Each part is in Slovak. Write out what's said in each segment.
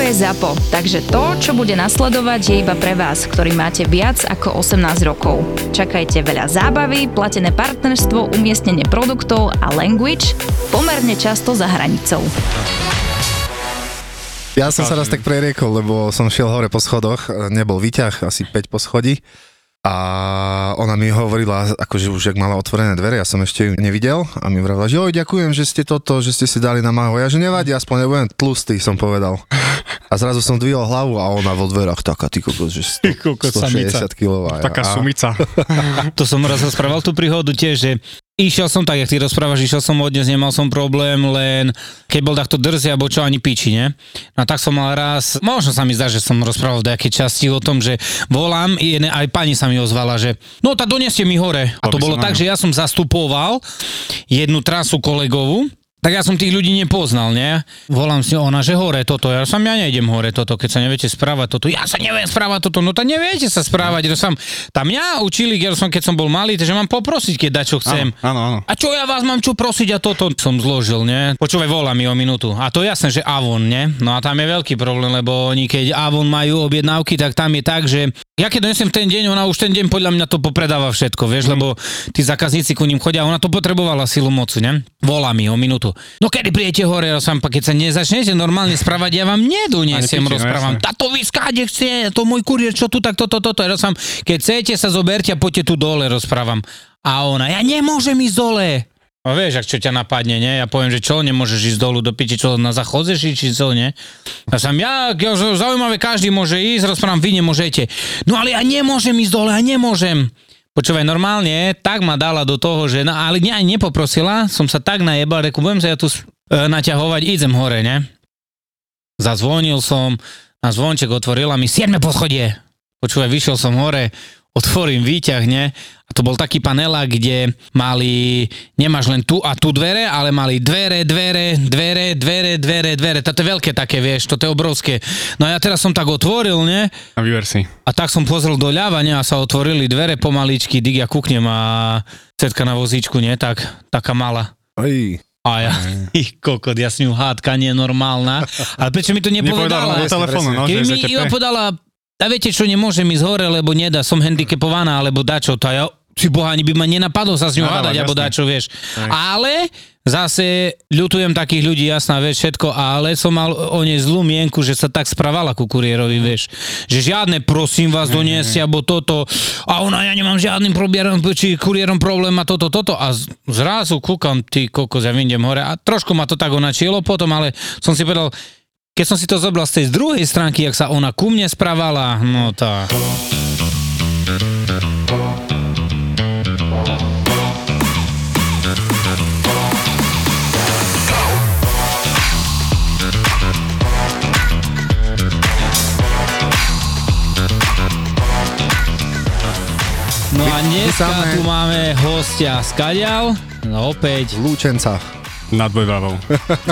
Je ZAPO, takže to, čo bude nasledovať, je iba pre vás, ktorý máte viac ako 18 rokov. Čakajte veľa zábavy, platené partnerstvo, umiestnenie produktov a language pomerne často za hranicou. Ja som sa raz tak preriekol, lebo som šiel hore po schodoch, nebol výťah, asi 5 poschodí a ona mi hovorila, akože už ak mala otvorené dvere, ja som ešte ju nevidel a mi vravila, že oj, ďakujem, že ste toto, že ste si dali na maho. Ja, že nevadí, aspoň nebudem tlustý, som povedal. A zrazu som dvihol hlavu a ona vo dverách taká, ty kokos, že 100, 160 kilová. Taká sumica. to som raz rozprával tú príhodu tiež, že Išiel som tak, jak ty rozprávaš, išiel som od dnes, nemal som problém, len keď bol takto drzý, alebo čo ani piči, ne? No tak som mal raz, možno sa mi zdá, že som rozprával v nejakej časti o tom, že volám, aj pani sa mi ozvala, že no tak doneste mi hore. A to bolo tak, že ja som zastupoval jednu trasu kolegovú, tak ja som tých ľudí nepoznal, nie? Volám si ona, že hore toto, ja som ja nejdem hore toto, keď sa neviete správať toto, ja sa neviem správať toto, no tak neviete sa správať, to som, tam mňa učili, ja som, keď som bol malý, že mám poprosiť, keď dať, čo chcem. Áno, áno. A čo ja vás mám čo prosiť a toto som zložil, nie? Počúvaj, volá mi o minútu. A to je jasné, že Avon, nie? No a tam je veľký problém, lebo oni keď Avon majú objednávky, tak tam je tak, že ja keď donesem ten deň, ona už ten deň podľa mňa to popredáva všetko, vieš, mm. lebo tí zákazníci ku ním chodia, ona to potrebovala silu mocu, ne? Volá mi o minútu. No kedy prijete hore, ja som, keď sa nezačnete normálne správať, ja vám nedonesiem, rozprávam. Táto vy skáde chce, to môj kurier, čo tu, tak toto, toto, ja som, keď chcete sa zoberte a poďte tu dole, rozprávam. A ona, ja nemôžem ísť dole. No vieš, ak čo ťa napadne, nie? Ja poviem, že čo, nemôžeš ísť dolu do piči, čo na zachodzeš, či čo, nie? Ja som, ja, ja zaujímavé, každý môže ísť, rozprávam, vy nemôžete. No ale ja nemôžem ísť dole, ja nemôžem. Počúvaj, normálne, tak ma dala do toho, že, no, ale ne, nepoprosila, som sa tak najebal, reku, budem sa ja tu e, naťahovať, idem hore, ne? Zazvonil som, na zvonček otvorila mi 7 poschodie. Počúvaj, vyšiel som hore, otvorím výťah, ne? A to bol taký panela, kde mali, nemáš len tu a tu dvere, ale mali dvere, dvere, dvere, dvere, dvere, dvere. Toto je veľké také, vieš, toto je obrovské. No a ja teraz som tak otvoril, ne? A vyver si. A tak som pozrel doľava, ne? A sa otvorili dvere pomaličky, dig ja kúknem a cetka na vozíčku, nie? Tak, taká malá. Aj. A ja, ich kokot, ja s ňou hádka nie normálna. Ale prečo mi to nepovedala? Nepovedala telefónu, no, Keby mi iba podala, a viete čo, nemôžem ísť hore, lebo nedá, som handicapovaná, alebo dačo, to ja, či boha, ani by ma nenapadlo sa s ňou Nadávať, hádať, alebo dačo, vieš. Hej. Ale zase ľutujem takých ľudí, jasná vec, všetko, ale som mal o nej zlú mienku, že sa tak spravala ku kuriérovi, vieš. Že žiadne, prosím vás, doniesť, alebo toto. A ona, ja nemám žiadnym problémom, či kuriérom problém a toto, toto. A zrazu kúkam, ty kokos, ja vyjdem hore. A trošku ma to tak onačielo potom, ale som si povedal, keď som si to zobral z tej z druhej stránky, jak sa ona ku mne spravala, no tá. No a dneska Samé. tu máme hostia z Kaďal, no opäť Lúčenca. Nad Bojvávou.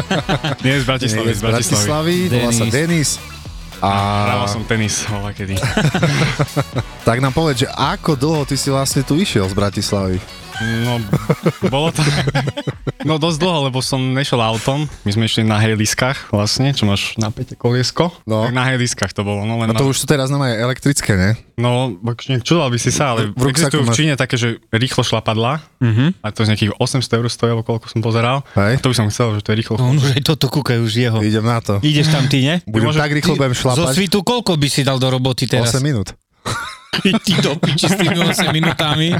Nie z Bratislavy, z z Bratislavy. Bratislavy, volá sa Denis. A Hrával som tenis, hola kedy. tak nám povedz, že ako dlho ty si vlastne tu išiel z Bratislavy? No, bolo to... No dosť dlho, lebo som nešiel autom. My sme išli na hejliskách vlastne, čo máš napäté koliesko. No. Tak na hejliskách to bolo. No, len No to už sú teraz aj elektrické, ne? No, čudoval by si sa, ale V existujú v máš- Číne také, že rýchlo šlapadla. Mhm. A to z nejakých 800 eur stojí, alebo koľko som pozeral. Hej. A to by som chcel, že to je rýchlo. No už aj toto kúkaj už jeho. Idem na to. Ideš tam ty, ne? Budem môže- tak rýchlo budem Zo šlapať. svitu koľko by si dal do roboty teraz? 8 minút. Ty do piči s tými 8 minútami.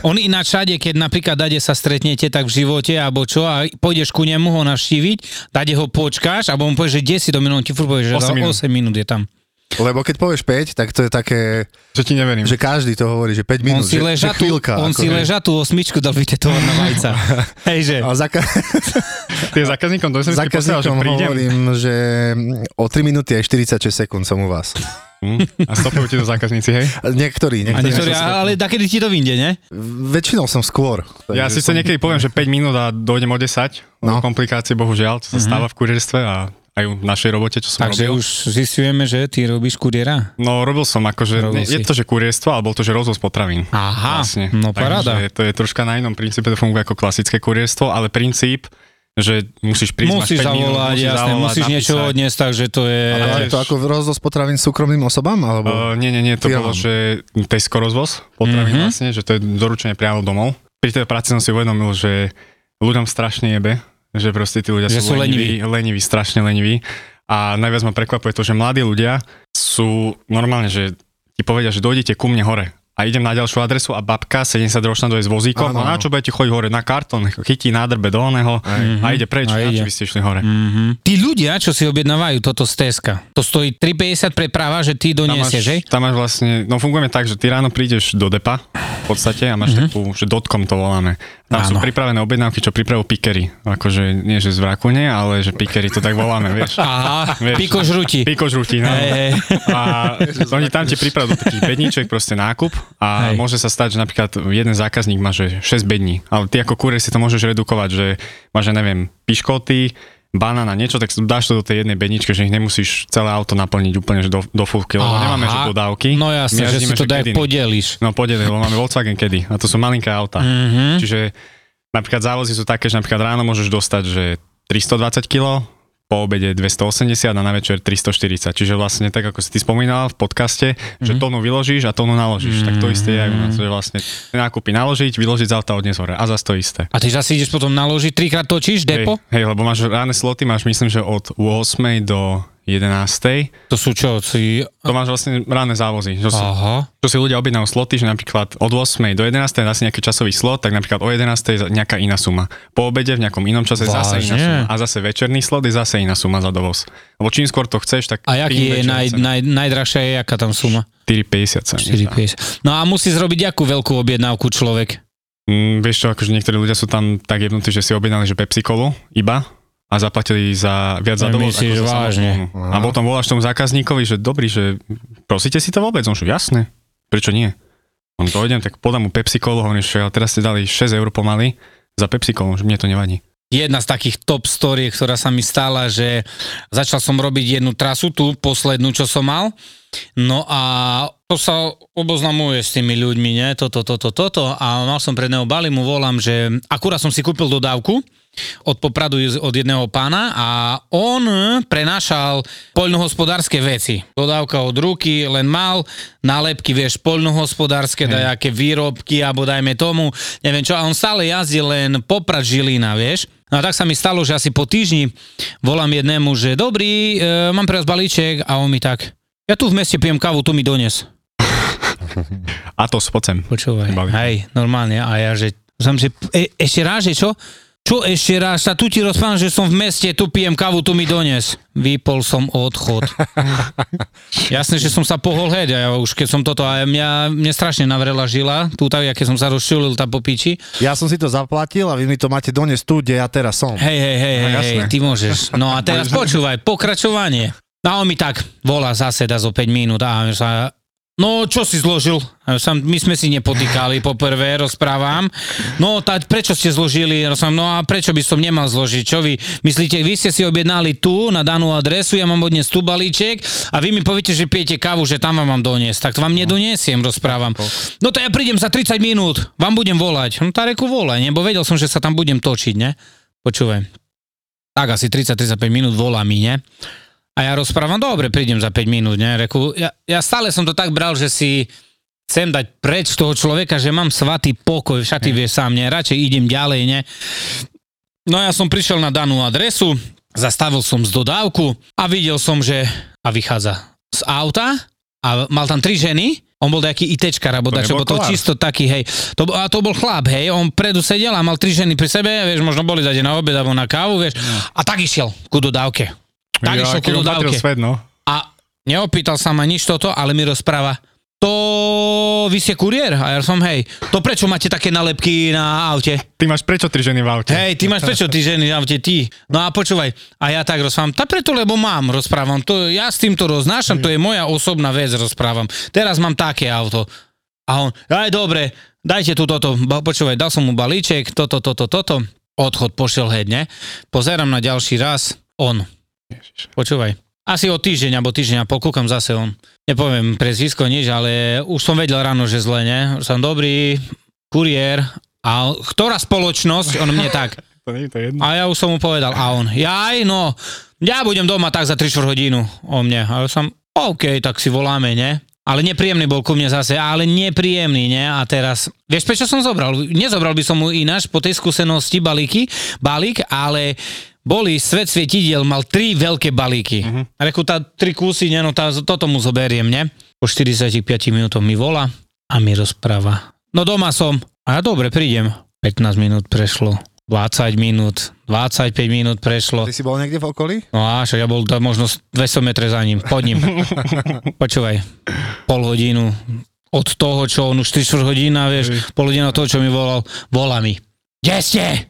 On ináč všade, keď napríklad dade sa stretnete tak v živote, alebo čo, a pôjdeš ku nemu ho navštíviť, dade ho počkáš, alebo on povie, že 10 do minút, ti furt povie, že 8 8 minút. minút. 8 minút je tam. Lebo keď povieš 5, tak to je také, Že ti neverím. že každý to hovorí, že 5 On minút, si že, že ležatú, chvíľka. on ako, si hej. ležatú osmičku dal vytetovanú na vajca. Hej, že? A zaka- Ty zákazníkom, to som si posielal, že prídem hovorím, že o 3 minúty aj 46 sekúnd som u vás. Hm, a stopujú ti to zákazníci, hej? Niektorí, A niektorí. niektorí, ale dakedy ti to vyjde, ne? Väčšinou som skôr. Ja síce som- niekedy poviem, že 5 minút a dojdem o 10, no. Komplikácie bohužiaľ, čo sa stáva v kurierstve a aj v našej robote, čo som Takže robil. už zistujeme, že ty robíš kuriera. No robil som akože, Robil je si. to, že kurierstvo, ale bol to, že rozvoz potravín. Aha, Vlastne. no paráda. Takže to je troška na inom princípe, to funguje ako klasické kurierstvo, ale princíp, že musíš prísť, Musíš 5 minút, zavolať, musíš jasne, zavolať, musíš niečo odniesť, takže to je... Ale je to ako rozvoz potravín súkromným osobám? Alebo... Uh, nie, nie, nie, to Firmám. bolo, že Tesco rozvoz potravín Mhm. vlastne, že to je doručenie priamo domov. Pri tej práci som si uvedomil, že ľuďom strašne jebe, že proste tí ľudia Že sú, sú leniví, leniví, strašne leniví. A najviac ma prekvapuje to, že mladí ľudia sú normálne, že ti povedia, že dojdete ku mne hore. A idem na ďalšiu adresu a babka 70 ročná dojde s vozíkom. A na čo budete chodiť hore? Na kartón, chytí nádrbe do oného a ide preč. A A ide. by ste išli hore. Mhm. Tí ľudia, čo si objednávajú toto z Teska, to stojí 3,50 preprava, že ty doniesieš, hej? tam máš vlastne, no fungujeme tak, že ty ráno prídeš do depa v podstate a máš mm-hmm. takú, že dotkom to voláme. Tam sú pripravené objednávky, čo pripravujú pikery. Akože nie, že z vrakune, ale že pikery to tak voláme, vieš. Aha, Vieš. piko žrutí. Piko žrutí, no. Hej, hej. A oni tam ti pripravujú do takých bedníček proste nákup a Hej. môže sa stať, že napríklad jeden zákazník má že 6 bední, ale ty ako kurier si to môžeš redukovať, že máš, ja neviem, piškoty, banána, niečo, tak dáš to do tej jednej bedničky, že ich nemusíš celé auto naplniť úplne že do, do fulky, lebo Aha. nemáme že dodávky. No jasne, že si to daj podeliš. No podeli, lebo máme Volkswagen kedy a to sú malinké auta. Mhm. Čiže napríklad závozy sú také, že napríklad ráno môžeš dostať, že 320 kg, po obede 280 a na večer 340. Čiže vlastne tak, ako si ty spomínal v podcaste, mm-hmm. že tónu vyložíš a tónu naložíš. Mm-hmm. Tak to isté je aj u nás, že vlastne nákupy naložiť, vyložiť z auta odniesť hore a zase to isté. A ty zase ideš potom naložiť, trikrát točíš depo? Hej, hej, lebo máš ráne sloty, máš myslím, že od 8 do 11. To sú čo? Si... To máš vlastne ráne závozy. Čo, sú, Aha. čo si ľudia objednajú sloty, že napríklad od 8 do 11 je asi nejaký časový slot, tak napríklad o 11 je nejaká iná suma. Po obede v nejakom inom čase zase iná Vážne? suma. A zase večerný slot je zase iná suma za dovoz. Lebo čím skôr to chceš, tak A jaký je naj, naj, najdrahšia je, aká tam suma? 4,50 sa mi zdá. 4,50. No a musí zrobiť akú veľkú objednávku človek? Mm, vieš čo, akože niektorí ľudia sú tam tak jednotí, že si objednali, že Pepsi Colu iba a zaplatili za viac za dovoz. myslíš, vážne? A potom voláš tomu zákazníkovi, že dobrý, že prosíte si to vôbec? On že jasné, prečo nie? On dojdem, tak podám mu Pepsi Colu, hovorím, že teraz ste dali 6 eur pomaly za Pepsi Colu, že mne to nevadí. Jedna z takých top story, ktorá sa mi stala, že začal som robiť jednu trasu, tú poslednú, čo som mal. No a to sa oboznamuje s tými ľuďmi, nie? Toto, toto, toto. A mal som pred neho bali, mu volám, že akurát som si kúpil dodávku od Popradu od jedného pána a on prenášal poľnohospodárske veci. Dodávka od ruky, len mal nálepky, vieš, poľnohospodárske, dajaké výrobky, alebo dajme tomu, neviem čo. A on stále jazdil len Poprad Žilina, vieš. No a tak sa mi stalo, že asi po týždni volám jednému, že dobrý, e, mám pre vás balíček a on mi tak, ja tu v meste pijem kávu, tu mi dones. A to spocem. Počúvaj, hej, normálne. A ja, že, som, že e, ešte raz, že čo? Čo ešte raz? Sa tu ti rozprávam, že som v meste, tu pijem kávu, tu mi dones. Vypol som odchod. Jasné, že som sa pohol heď, a ja už keď som toto, a mňa, mne strašne navrela žila, tu tak, keď som sa rozčulil tam po piči. Ja som si to zaplatil a vy mi to máte doniesť tu, kde ja teraz som. Hej, hej, hej, No, hej, ty môžeš. No a teraz počúvaj, pokračovanie. A on mi tak volá zase dá zo 5 minút a sa, no čo si zložil? My sme si nepotýkali poprvé, rozprávam. No tá, prečo ste zložili? No a prečo by som nemal zložiť? Čo vy myslíte? Vy ste si objednali tu na danú adresu, ja mám odniesť tu balíček a vy mi poviete, že pijete kávu, že tam vám mám doniesť. Tak to vám nedoniesiem, rozprávam. No to ja prídem za 30 minút, vám budem volať. No tá reku volaj, nebo vedel som, že sa tam budem točiť, ne? Počúvaj. Tak asi 30-35 minút volá mi, ne? A ja rozprávam, dobre, prídem za 5 minút, ne? Reku, ja, ja stále som to tak bral, že si chcem dať preč toho človeka, že mám svatý pokoj, však ty vieš sám, ne? Radšej idem ďalej, ne? No ja som prišiel na danú adresu, zastavil som z dodávku a videl som, že a vychádza z auta a mal tam tri ženy, on bol taký ITčkar, alebo nebol bol to čisto taký, hej. To, a to bol chlap, hej, on predu sedel a mal tri ženy pri sebe, vieš, možno boli dať na obed alebo na kávu, vieš, a tak išiel ku dodávke. Tak Ja, išiel ku dodávke. svet, no. A neopýtal sa ma nič toto, ale mi rozpráva, to vy ste kuriér? A ja som, hej, to prečo máte také nalepky na aute? Ty máš prečo tri ženy v aute? Hej, ty máš prečo ty ženy v aute, ty? No a počúvaj, a ja tak rozprávam, tá preto, lebo mám, rozprávam, to, ja s týmto roznášam, to je moja osobná vec, rozprávam. Teraz mám také auto. A on, aj dobre, dajte tu toto, počúvaj, dal som mu balíček, toto, toto, toto, odchod, pošiel heď, ne? Pozerám na ďalší raz, on. Počúvaj, asi o týždeň, alebo týždeň a pol, kúkam zase on. Nepoviem prezvisko nič, ale už som vedel ráno, že zle, ne? Som dobrý, kuriér, a ktorá spoločnosť, on mne tak. To nie, to je jedno. A ja už som mu povedal, a on, jaj, no, ja budem doma tak za 3 hodinu o mne. A ja som, OK, tak si voláme, ne? Ale nepríjemný bol ku mne zase, ale nepríjemný, ne? A teraz, vieš, prečo som zobral? Nezobral by som mu ináč po tej skúsenosti balíky, balík, ale boli svet svetidiel, mal tri veľké balíky. Uh-huh. A reku, tá tri kusy, ne, no tá, toto mu zoberiem, ne? Po 45 minútoch mi volá a mi rozpráva. No doma som. A ja dobre, prídem. 15 minút prešlo. 20 minút, 25 minút prešlo. Ty si bol niekde v okolí? No a však ja bol tam možno 200 metrov za ním, pod ním. Počúvaj, pol hodinu od toho, čo on už 3 hodina, vieš, pol hodina od toho, čo mi volal, volá mi. Kde ste?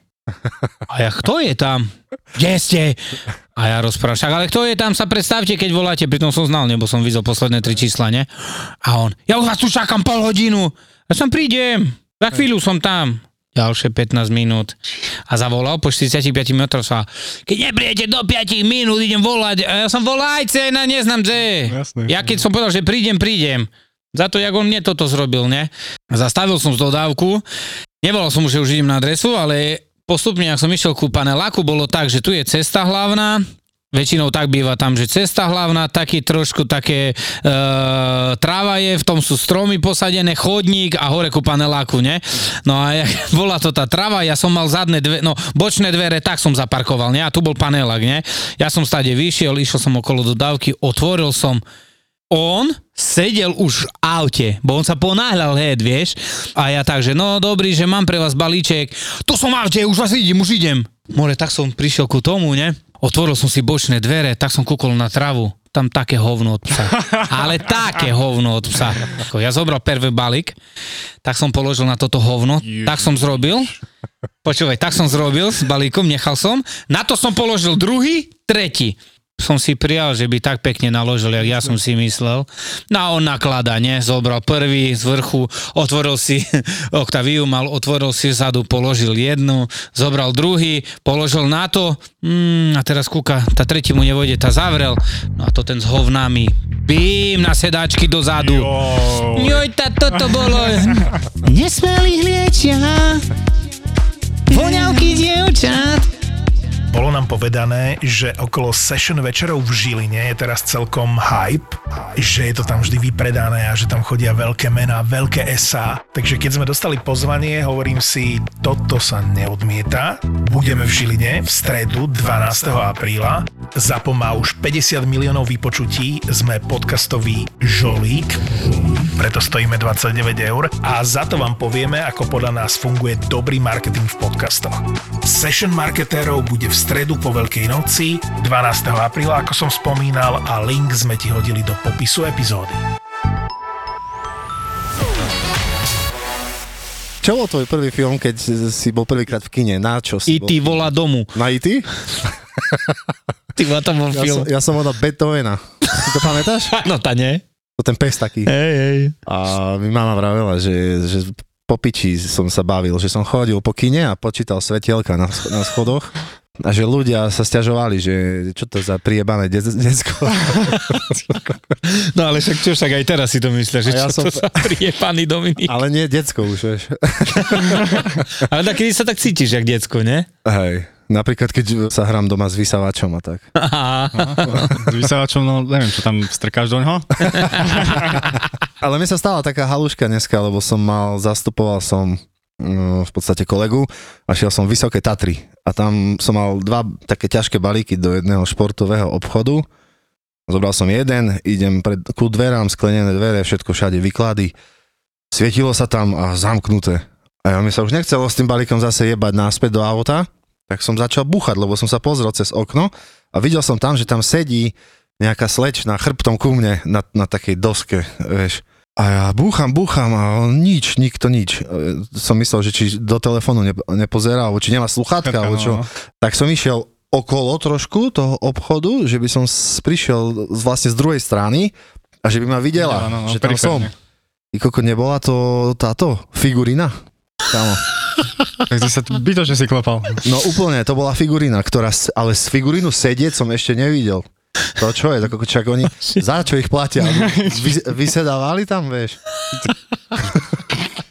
A ja, kto je tam? Kde ste? A ja rozprávam, však, ale kto je tam, sa predstavte, keď voláte, pritom som znal, nebo som videl posledné tri čísla, ne? A on, ja už vás tu čakám pol hodinu. Ja som prídem, za chvíľu som tam. Ďalšie 15 minút. A zavolal po 45 minútoch sa, keď neprídete do 5 minút, idem volať. A ja som volajte, na neznám, že. Jasné. Ja keď som povedal, že prídem, prídem. Za to, jak on mne toto zrobil, ne? Zastavil som z dodávku. Nevolal som že už idem na adresu, ale postupne, ak som išiel ku paneláku, bolo tak, že tu je cesta hlavná, Väčšinou tak býva tam, že cesta hlavná, taký trošku také e, tráva je, v tom sú stromy posadené, chodník a hore ku paneláku, ne? No a jak bola to tá tráva, ja som mal zadné dve, no bočné dvere, tak som zaparkoval, ne? A tu bol panelák, ne? Ja som stade vyšiel, išiel som okolo dodávky, otvoril som on sedel už v aute, bo on sa ponáhľal head, vieš. A ja tak, že no dobrý, že mám pre vás balíček. Tu som v aute, už vás idem, už idem. More, tak som prišiel ku tomu, ne? Otvoril som si bočné dvere, tak som kúkol na travu. Tam také hovno od psa. Ale také hovno od psa. Ja zobral prvý balík, tak som položil na toto hovno, tak som zrobil. Počúvaj, tak som zrobil s balíkom, nechal som. Na to som položil druhý, tretí som si prijal, že by tak pekne naložil, jak ja som si myslel. No a on nakladá, ne? Zobral prvý z vrchu, otvoril si Octaviu, mal, otvoril si vzadu, položil jednu, zobral druhý, položil na to, mm, a teraz kúka, tá tretí mu nevojde, tá zavrel, no a to ten s hovnami, bím na sedáčky dozadu. Joj, tá, toto bolo. Nesmelých liečia, voňavky dievčat. Bolo nám povedané, že okolo session večerov v Žiline je teraz celkom hype, že je to tam vždy vypredané a že tam chodia veľké mená, veľké SA. Takže keď sme dostali pozvanie, hovorím si, toto sa neodmieta. Budeme v Žiline v stredu 12. apríla. Má už 50 miliónov vypočutí, sme podcastový žolík, preto stojíme 29 eur a za to vám povieme, ako podľa nás funguje dobrý marketing v podcastoch. Session marketérov bude v stredu po Veľkej noci 12. apríla, ako som spomínal a link sme ti hodili do popisu epizódy. Čo bol tvoj prvý film, keď si bol prvýkrát v kine? Na čo si I ty bol? volá domu. Na IT? Ty volá to bol Ja film. som, ja som hodal Beethovena. Si to pamätáš? No ta nie. To ten pes taký. Hej, hej. A mi mama vravela, že, že po piči som sa bavil, že som chodil po kine a počítal svetielka na, na schodoch a že ľudia sa stiažovali, že čo to za priebané de- decko. No ale však čo, však aj teraz si to myslíš, že A ja čo som- to sa prie, pani Dominik. Ale nie decko už, vieš. Ale tak kedy sa tak cítiš, jak decko, ne? Hej. Napríklad, keď sa hrám doma s vysavačom a tak. S vysávačom, no neviem, čo tam strkáš do ňoho? Ale mi sa stala taká haluška dneska, lebo som mal, zastupoval som v podstate kolegu a šiel som Vysoké Tatry. A tam som mal dva také ťažké balíky do jedného športového obchodu. Zobral som jeden, idem pred, ku dverám, sklenené dvere, všetko všade vyklady. Svietilo sa tam a zamknuté. A ja mi sa už nechcelo s tým balíkom zase jebať náspäť do auta, tak som začal búchať, lebo som sa pozrel cez okno a videl som tam, že tam sedí nejaká slečna chrbtom ku mne na, na takej doske, vieš. A ja búcham, búcham a on nič, nikto nič. E, Som myslel, že či do telefónu ne, nepozerá, alebo či nemá sluchátka, alebo čo. no. Tak som išiel okolo trošku toho obchodu, že by som prišiel z- vlastne z druhej strany a že by ma videla, No, no, no, že tam som. periférne. I koko, nebola to táto figurína? Kámo. Tak ty sa bytočne si klopal. No úplne, to bola figurína, ktorá, ale z figurínu sedieť som ešte nevidel. To čo je, koko, čak oni, za čo ich platia? Vy, vysedávali tam, vieš?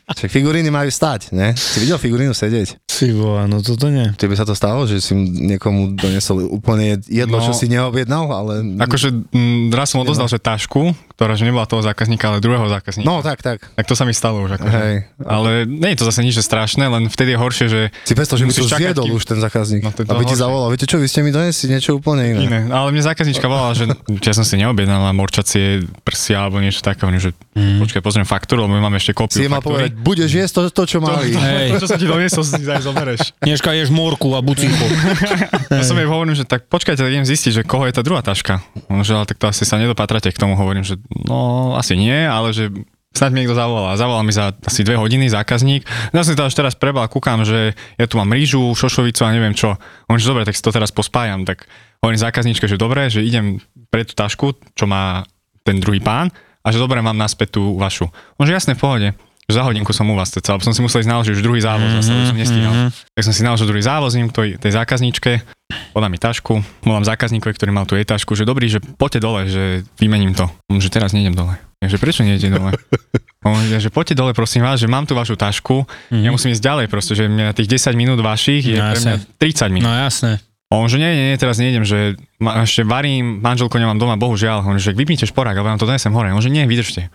Čak figuríny majú stať, ne? Si videl figurínu sedieť? Si vole, no toto nie. Tebe sa to stalo, že si niekomu donesol úplne jedlo, No. čo si neobjednal, ale... Akože mm, raz som odozdal, že tašku, ktorá že nebola toho zákazníka, ale druhého zákazníka. No tak, tak. Tak to sa mi stalo už. Akože. Hej. Ale nie je to zase nič že strašné, len vtedy je horšie, že Si predstav, že by to zjedol kým- už ten zákazník. No, to to aby ti horšie. zavolal, viete čo, vy ste mi donesli niečo úplne iné. iné. Ale mne zákaznička volala, že ja som si neobjednala morčacie prsia alebo niečo také. Že počkaj, pozriem faktúru, lebo my máme ešte Si kópiu je mal faktúry. povedať, budeš jesť to, to čo mali. Hej. To, čo som ti doniesol, si aj zobereš. Dneska ješ morku a bucíku. Ja som jej hovorím, že tak počkajte, tak idem zistiť, že koho je tá druhá taška. On že ale tak to asi sa nedopatrate k tomu. Hovorím, že no asi nie, ale že Snad mi niekto zavolal. Zavolal mi za asi dve hodiny zákazník. Ja som to až teraz prebal, kúkam, že ja tu mám rýžu, šošovicu a neviem čo. On že dobre, tak si to teraz pospájam. Tak hovorím zákazníčke, že dobre, že idem pre tú tašku, čo má ten druhý pán a že dobre, mám naspäť tú vašu. On že jasne, v pohode. Že za hodinku som u vás ceca, lebo som si musel ísť naložiť už druhý závoz, zase už som nestíhal. Tak som si naložil druhý závoz, ním tej, tej zákazníčke, podá mi tašku, volám zákazníkovi, ktorý mal tú jej tašku, že dobrý, že poďte dole, že vymením to. Že teraz nejdem dole. Ja, že prečo nejdete dole? On, že poďte dole, prosím vás, že mám tu vašu tašku, ja musím ísť ďalej proste, že mňa tých 10 minút vašich je No, pre mňa 30 minút. No jasné. On, že nie, nie, nie, teraz nejdem, že ma, ešte varím, manželko nemám doma, bohužiaľ. On, že vypnite šporák, ale vám to donesem hore. On, že nie, vydržte.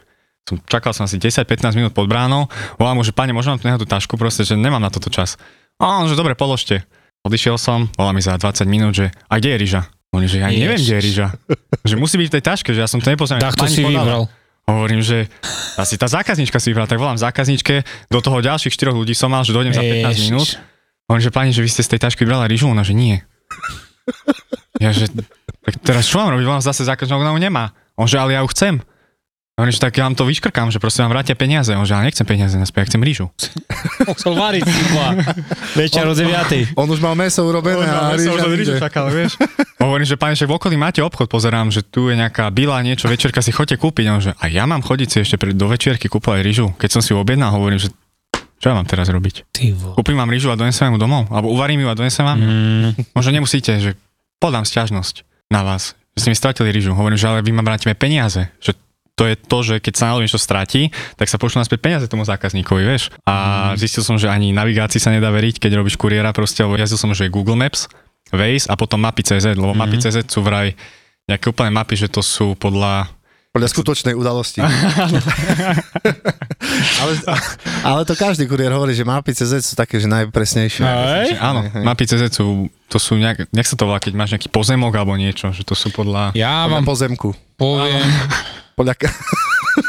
Som, čakal som asi 10-15 minút pod bránou, volám mu, že pane, môžem vám tu tú tašku, proste, že nemám na toto čas. A on, že dobre, položte. Odišiel som, volá mi za 20 minút, že a kde je ryža? On, že ja neviem, kde je Ježiš. ryža. že musí byť v tej taške, že ja som to nepoznal. Tak to si vybral. Hovorím, že asi tá zákaznička si vybrala, tak volám zákazničke, do toho ďalších 4 ľudí som mal, že dojdem za 15 Ježiš. minút. Hovorím, že pani, že vy ste z tej tašky vybrala rýžu? Ona, že nie. Ja, že, tak teraz čo mám robiť? Volám zase zákazník, ona ju nemá. On, že ale ja ju chcem. Hovorím, že tak ja vám to vyškrkám, že proste vám vrátia peniaze. On, že ale nechcem peniaze naspäť, ja chcem rýžu. Musel variť. Večer o 9. On už mal meso urobené a Ja rýžu ide. čakal, vieš. Hovorím, že pani, že v okolí máte obchod, pozerám, že tu je nejaká bila, niečo, večerka si chodte kúpiť. On, že a ja mám chodiť si ešte pred, do večierky kúpovať rýžu. Keď som si ju objednal, hovorím, že čo ja mám teraz robiť? Kúpim vám rýžu a donesem vám ju domov? Alebo uvarím ju a donesem vám? Mm, Možno nemusíte, že podám sťažnosť na vás, že ste mi stratili rýžu. Hovorím, že ale vy ma vrátime peniaze. Že to je to, že keď sa náhodou niečo stratí, tak sa pošlú naspäť peniaze tomu zákazníkovi, vieš. A zistil som, že ani navigácii sa nedá veriť, keď robíš kuriéra proste, lebo jazdil som, že je Google Maps, Waze a potom mapy.cz, lebo mapy.cz sú vraj nejaké úplné mapy, že to sú podľa Podľa skutočnej udalosti. ale, ale to každý kuriér hovorí, že mapy CZ sú také, že najpresnejšie. Hej? že áno, Hej, hej. mapy CZ sú, to sú nejak, nech sa to volá, keď máš nejaký pozemok alebo niečo, že to sú podľa... Ja Podľa vám pozemku. poviem, Podľa,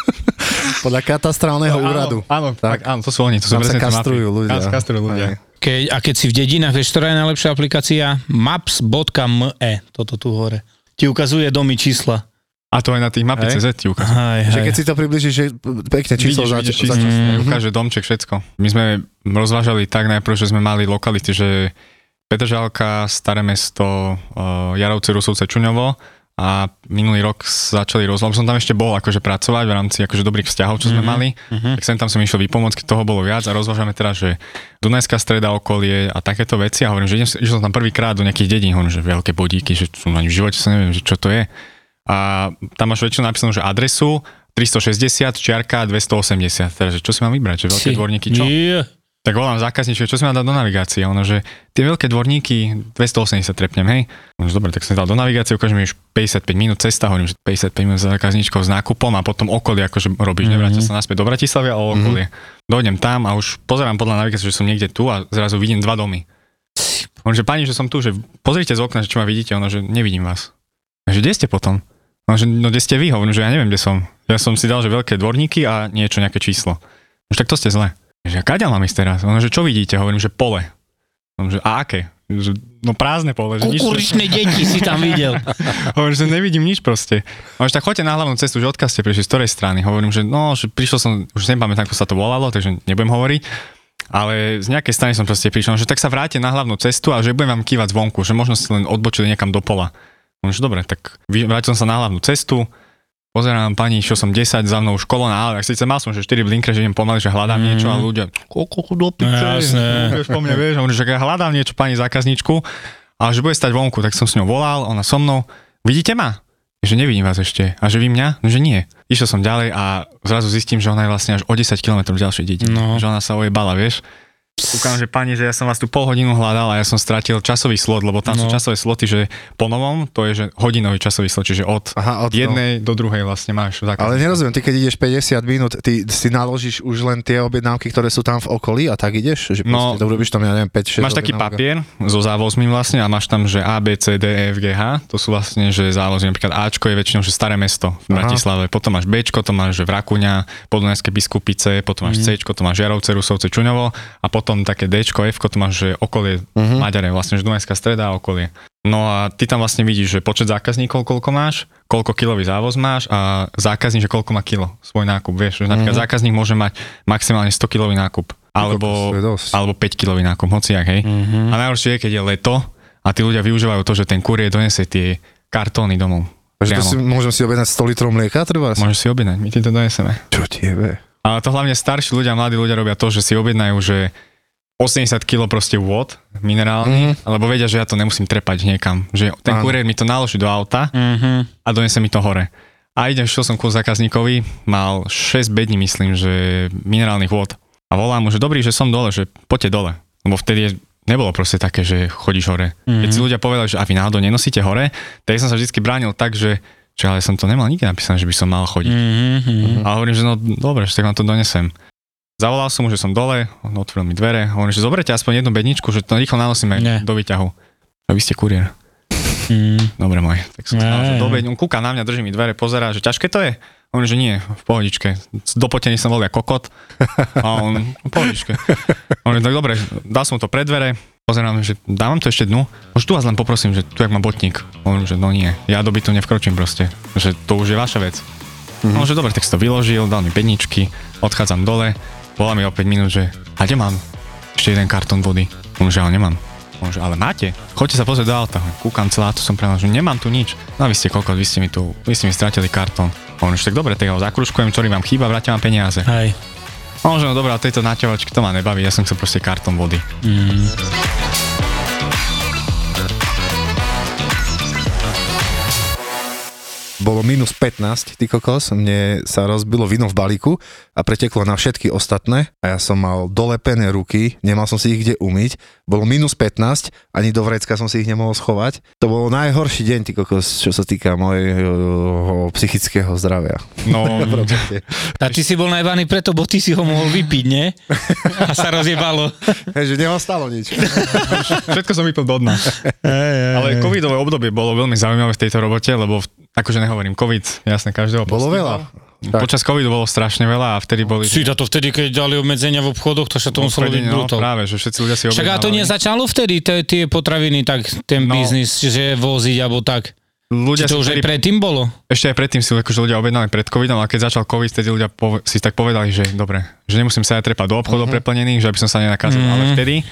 podľa katastrálneho úradu. Áno, áno, tak, áno, to sú oni, to sú Tam sa tie mapy. kastrujú ľudia. Kastrujú ľudia. Keď, a keď si v dedinách, vieš, ktorá je najlepšia aplikácia? Maps.me, toto tu hore. Ti ukazuje domy čísla. A to aj na tých mapy Hej. CZ ti ukazuje. Hej, Že hej. keď si to približíš, že pekne číslo Vidíš, za, vidíš číslo, za, mm. Mhm. ukáže domček, všetko. My sme rozvážali tak najprv, že sme mali lokality, že Petržalka, Staré mesto, uh, Jarovce, Rusovce, Čuňovo a minulý rok začali rozhľad, som tam ešte bol akože pracovať v rámci akože dobrých vzťahov, čo sme Mhm, mali, tak sem tam som išiel vypomôcť, keď toho bolo viac a rozvážame teraz, že Dunajská streda okolie a takéto veci a hovorím, že idem, išiel som tam prvýkrát do nejakých dedín, hovorím, že veľké bodíky, že som ani v živote sa neviem, že čo to je. A tam máš väčšinou napísanú, že adresu 360, čiarka 280. Teraz, čo si mám vybrať? Že veľké Si- dvorníky, čo? Nie. Tak volám zákazníčke, čo si mám dať do navigácie? Ono, že tie veľké dvorníky 280 trepnem, hej? Ono, že dobre, tak som dal do navigácie, ukážem už 55 minút cesta, hovorím, že 55 minút za zákazníčkou s nákupom a potom okolie, akože robíš, mm-hmm. sa naspäť do Bratislavy, ale okolie. Mm-hmm. Dojdem tam a už pozerám podľa navigácie, že som niekde tu a zrazu vidím dva domy. On, že pani, že som tu, že pozrite z okna, že či ma vidíte, ono, že nevidím vás. A že kde ste potom? No, že, no kde ste vy? Hovorím, že ja neviem, kde som. Ja som si dal, že veľké dvorníky a niečo, nejaké číslo. Už tak to ste zle. Že a kaďa mám ísť teraz? Ono, že čo vidíte? Hovorím, že pole. Hovorím, že a aké? Že, no prázdne pole, že nič. Kukuričné deti si tam videl. Hovorím, že nevidím nič proste. Hovorím, že tak choďte na hlavnú cestu, že odkiaľ ste prišli, z ktorej strany. Hovorím, že no, že prišiel som, už nepamätám, ako sa to volalo, takže nebudem hovoriť. Ale z nejakej strany som proste prišiel, že tak sa vráte na hlavnú cestu a že budem vám kývať zvonku, že možno ste len odbočili niekam do pola. Že dobre, tak vrátil som sa na hlavnú cestu, pozerám pani, čo som 10, za mnou už kolona, ale síce mal som, že 4 blinkre, že idem pomaly, že hľadám mm. niečo a ľudia, koľko do piče, No, jasné. po mne, vieš, že ja hľadám niečo pani zákazničku, a že bude stať vonku, tak som s ňou volal, ona so mnou, vidíte ma? Že nevidím vás ešte. A že vy mňa? No, že nie. Išiel som ďalej a zrazu zistím, že ona je vlastne až o 10 km ďalšej dedine. No. Že ona sa ojebala, vieš. Kúkam, že pani, že ja som vás tu pol hodinu hľadal a ja som stratil časový slot, lebo tam no. sú No. časové sloty, že po novom to je že hodinový časový slot, čiže od, Aha, od- jednej do druhej vlastne máš zákaz. Ale nerozumiem, ty keď ideš 50 minút, ty si naložíš už len tie objednávky, ktoré sú tam v okolí a tak ideš? Že No, no, to urobíš tam, ja neviem, 5-6 Máš taký papier so závozmi vlastne a máš tam, že A, B, C, D, E, F, G, H. To sú vlastne, že závozy. Napríklad Ačko je väčšinou, že staré mesto v Aha. Bratislave. Potom máš Bčko, to máš, že v Rakuňa, Podunajské biskupice, potom máš Cčko, to máš Žiarovce, Rusovce, Čuňovo a potom také Dčko, Fko, to máš, že okolie uh-huh. Maďare, vlastne, že Dunajská streda a okolie. No a ty tam vlastne vidíš, že počet zákazníkov, koľko máš, koľko kilový závoz máš a zákazník, že koľko má kilo svoj nákup. Vieš, že napríklad uh-huh. zákazník môže mať maximálne 100 kilový nákup. Alebo, alebo 5 kilový nákup, hociak, hej. Mm-hmm. A najhoršie je, keď je leto a tí ľudia využívajú to, že ten kurier donese tie kartóny domov. Takže to si, môžem si objednať 100 litrov mlieka, treba? Môžeš si objednať, my ti to doneseme. Čo tiebe? Ale to hlavne starší ľudia, mladí ľudia robia to, že si objednajú, že 80 kg proste vôd minerálny, mm-hmm. lebo vedia, že ja to nemusím trepať niekam. Že ten kurier mi to naloží do auta Mhm. a donese mi to hore. A idem, šiel som ku zákazníkovi, mal 6 bední, myslím, že minerálnych vôd. A volám mu, že dobrý, že som dole, že poďte dole. Lebo vtedy je, nebolo proste také, že chodíš hore. Mm-hmm. Keď si ľudia povedali, že a vy náhodou nenosíte hore, tak som sa vždy bránil tak, že že ale som to nemal nikde napísané, že by som mal chodiť. Mhm. A hovorím, že no dobre, že tak vám to donesem. Zavolal som mu, že som dole, on otvoril mi dvere, hovorím, že zoberete aspoň jednu bedničku, že to rýchlo nanosíme Nie. do výťahu. A vy ste kuriér. Mhm. Dobre môj. Tak som sa že dobe, on kúka na mňa, drží mi dvere, pozerá, že ťažké to je. Hovorím, že nie, v pohodičke. Dopotený som bol jak kokot. A on, v pohodičke. Hovorím, tak dobre, dal som to pred dvere, pozerám, že dávam to ešte dnu. Už tu vás len poprosím, že tu jak má botník. Hovorím, že no nie, ja do bytu nevkročím proste. Že to už je vaša vec. Mm-hmm. No, že dobre, tak si to vyložil, dal mi pedničky, odchádzam dole, volá mi o 5 minút, že a kde mám ešte jeden kartón vody? Hovorím, že ale nemám. On že, ale máte? Choďte sa pozrieť do auta. Kúkam celá, to som prenal, že nemám tu nič. No a vy ste koľko, vy ste mi tu, vy ste mi stratili kartón. On že tak dobre, tak ho zakružkujem, ktorý vám chýba, vrátim vám peniaze. Hej. On že no dobré, a tejto naťahovačky to ma nebaví, ja som chcel proste kartón vody. Bolo minus 15, ty kokos, mne sa rozbilo víno v balíku a preteklo na všetky ostatné a ja som mal dolepené ruky, nemal som si ich kde umyť, bolo minus 15, ani do vrecka som si ich nemohol schovať. To bol najhorší deň, ty kokos, čo sa týka mojho psychického zdravia. No. A ty si bol najvaný preto, bo ty si ho mohol vypiť, nie? A sa rozjebalo. Hej, že neostalo nič. všetko som vypil do dna. Ale covidové obdobie bolo veľmi zaujímavé v tejto robote, lebo v- akože nehovorím, covid, jasne, každého Bolo postihol. veľa. Tak. Počas covidu bolo strašne veľa a vtedy boli... Si to vtedy, keď dali obmedzenia v obchodoch, to sa to muselo byť no, brutál. práve, že všetci ľudia si Však a to nezačalo vtedy, tie, tie potraviny, tak ten No. biznis, že voziť alebo tak. ľudia Či to už aj predtým bolo? Ešte aj predtým si akože ľudia objednali pred covidom, a keď začal covid, vtedy ľudia pove- si tak povedali, že dobre, že nemusím sa aj trepať do obchodov uh-huh. preplnených, že aby som sa nenakazil, uh-huh. ale vtedy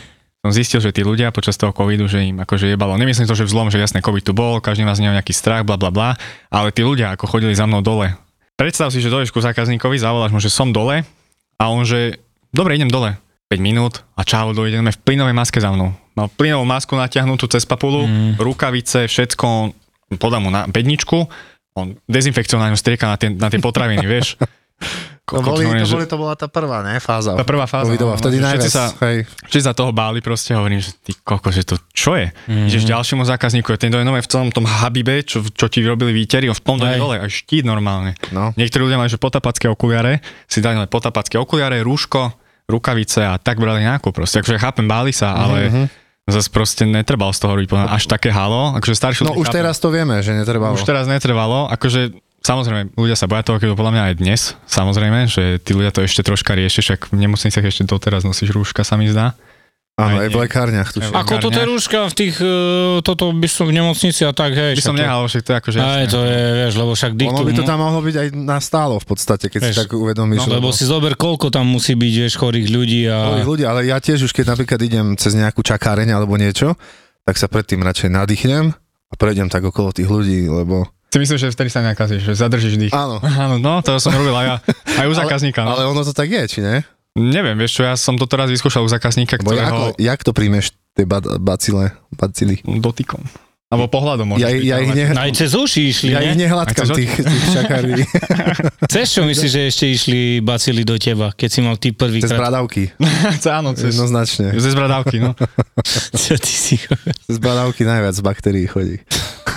som zistil, že tí ľudia počas toho covidu, že im akože jebalo. Nemyslím to, že vzlom, že jasne covid tu bol, každý z neho nejaký strach, bla bla bla, ale tí ľudia ako chodili za mnou dole. Predstav si, že dojdeš ku zákazníkovi, zavoláš mu, že som dole a on, že dobre, idem dole. 5 minút a čau, dojdeme v plynovej maske za mnou. Mal plynovú masku natiahnutú cez papulu, mm. rukavice, všetko, podám mu na bedničku, on dezinfekciou na ňu strieka na tie, na tie potraviny, vieš. To, Kokot, boli, hovorím, to, boli, to bola tá prvá, ne? Fáza. Tá prvá fáza, Covidová, no, vtedy najviac. všetci sa- Hej. Všetci za toho báli proste, hovorím, že ty koko, že to čo je? Mm. Ideš ďalšiemu zákazníku, ten je nové v celom tom habibe, čo, čo ti vyrobili výtery, on v tom Hej. dole aj štít normálne. No. Niektorí ľudia majú, že potapacké okuliare, si dali len potapacké okuliare, rúško, rukavice a tak brali nákup proste. Akože chápem, báli sa, ale mm-hmm. zase proste netrebalo z toho robiť až také halo. Akože starší No už chápem. teraz to vieme, že netrebalo. Už teraz netrvalo, akože samozrejme, ľudia sa boja toho, keď to podľa mňa aj dnes, samozrejme, že tí ľudia to ešte troška riešia, však v nemocniciach ešte doteraz nosíš rúška, sa mi zdá. Áno, Aj aj v lekárniach tu. Aj v Ako toto je rúška v tých, uh, toto by som v nemocnici a tak, hej. By som nehal, však to je akože Aj to je, vieš, lebo však diktum. Ono by to tam mohlo byť aj na stálo v podstate, keď si Vieš, tak uvedomíš. No, lebo si zober, koľko tam musí byť, vieš, chorých ľudí a... Boli ľudia, ale ja tiež už keď napríklad idem cez nejakú čakáreň alebo niečo, tak sa predtým radšej nadýchnem a prejdem tak okolo tých ľudí, lebo... Ty myslíš, že vtedy sa nakazíš, že zadržíš dých. Áno. Áno, no, to som robil aj ja. Aj u zákazníka. No. Ale ono to tak je, či nie? Neviem, vieš čo, ja som to teraz vyskúšal u zákazníka, Bo ako, ktorého jak to príjmeš, tie ba- bacile, bacily? dotykom. Alebo pohľadom môžeš Ja, ja, ich byť, ale- ne, Aj cez uši išli, ja ich ne? nehladkám, A chceš tých, tých čakární. Cez čo myslíš, že ešte išli bacily do teba, keď si mal ty Cez prvýkrát? bradavky, Áno, cez, jednoznačne. cez bradávky, no. Čo ty si... Cez bradavky najviac baktérií chodí.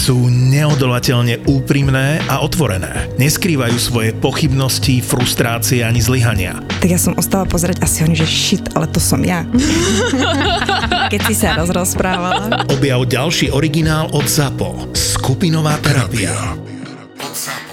Sú neodolateľne úprimné a otvorené. Neskrývajú svoje pochybnosti, frustrácie ani zlyhania. Tak ja som ostala pozerať asi oni, že shit, ale to som ja. keď si sa rozprávala. Objav ďalší originál od ZAPO. Skupinová terapia. ZAPO.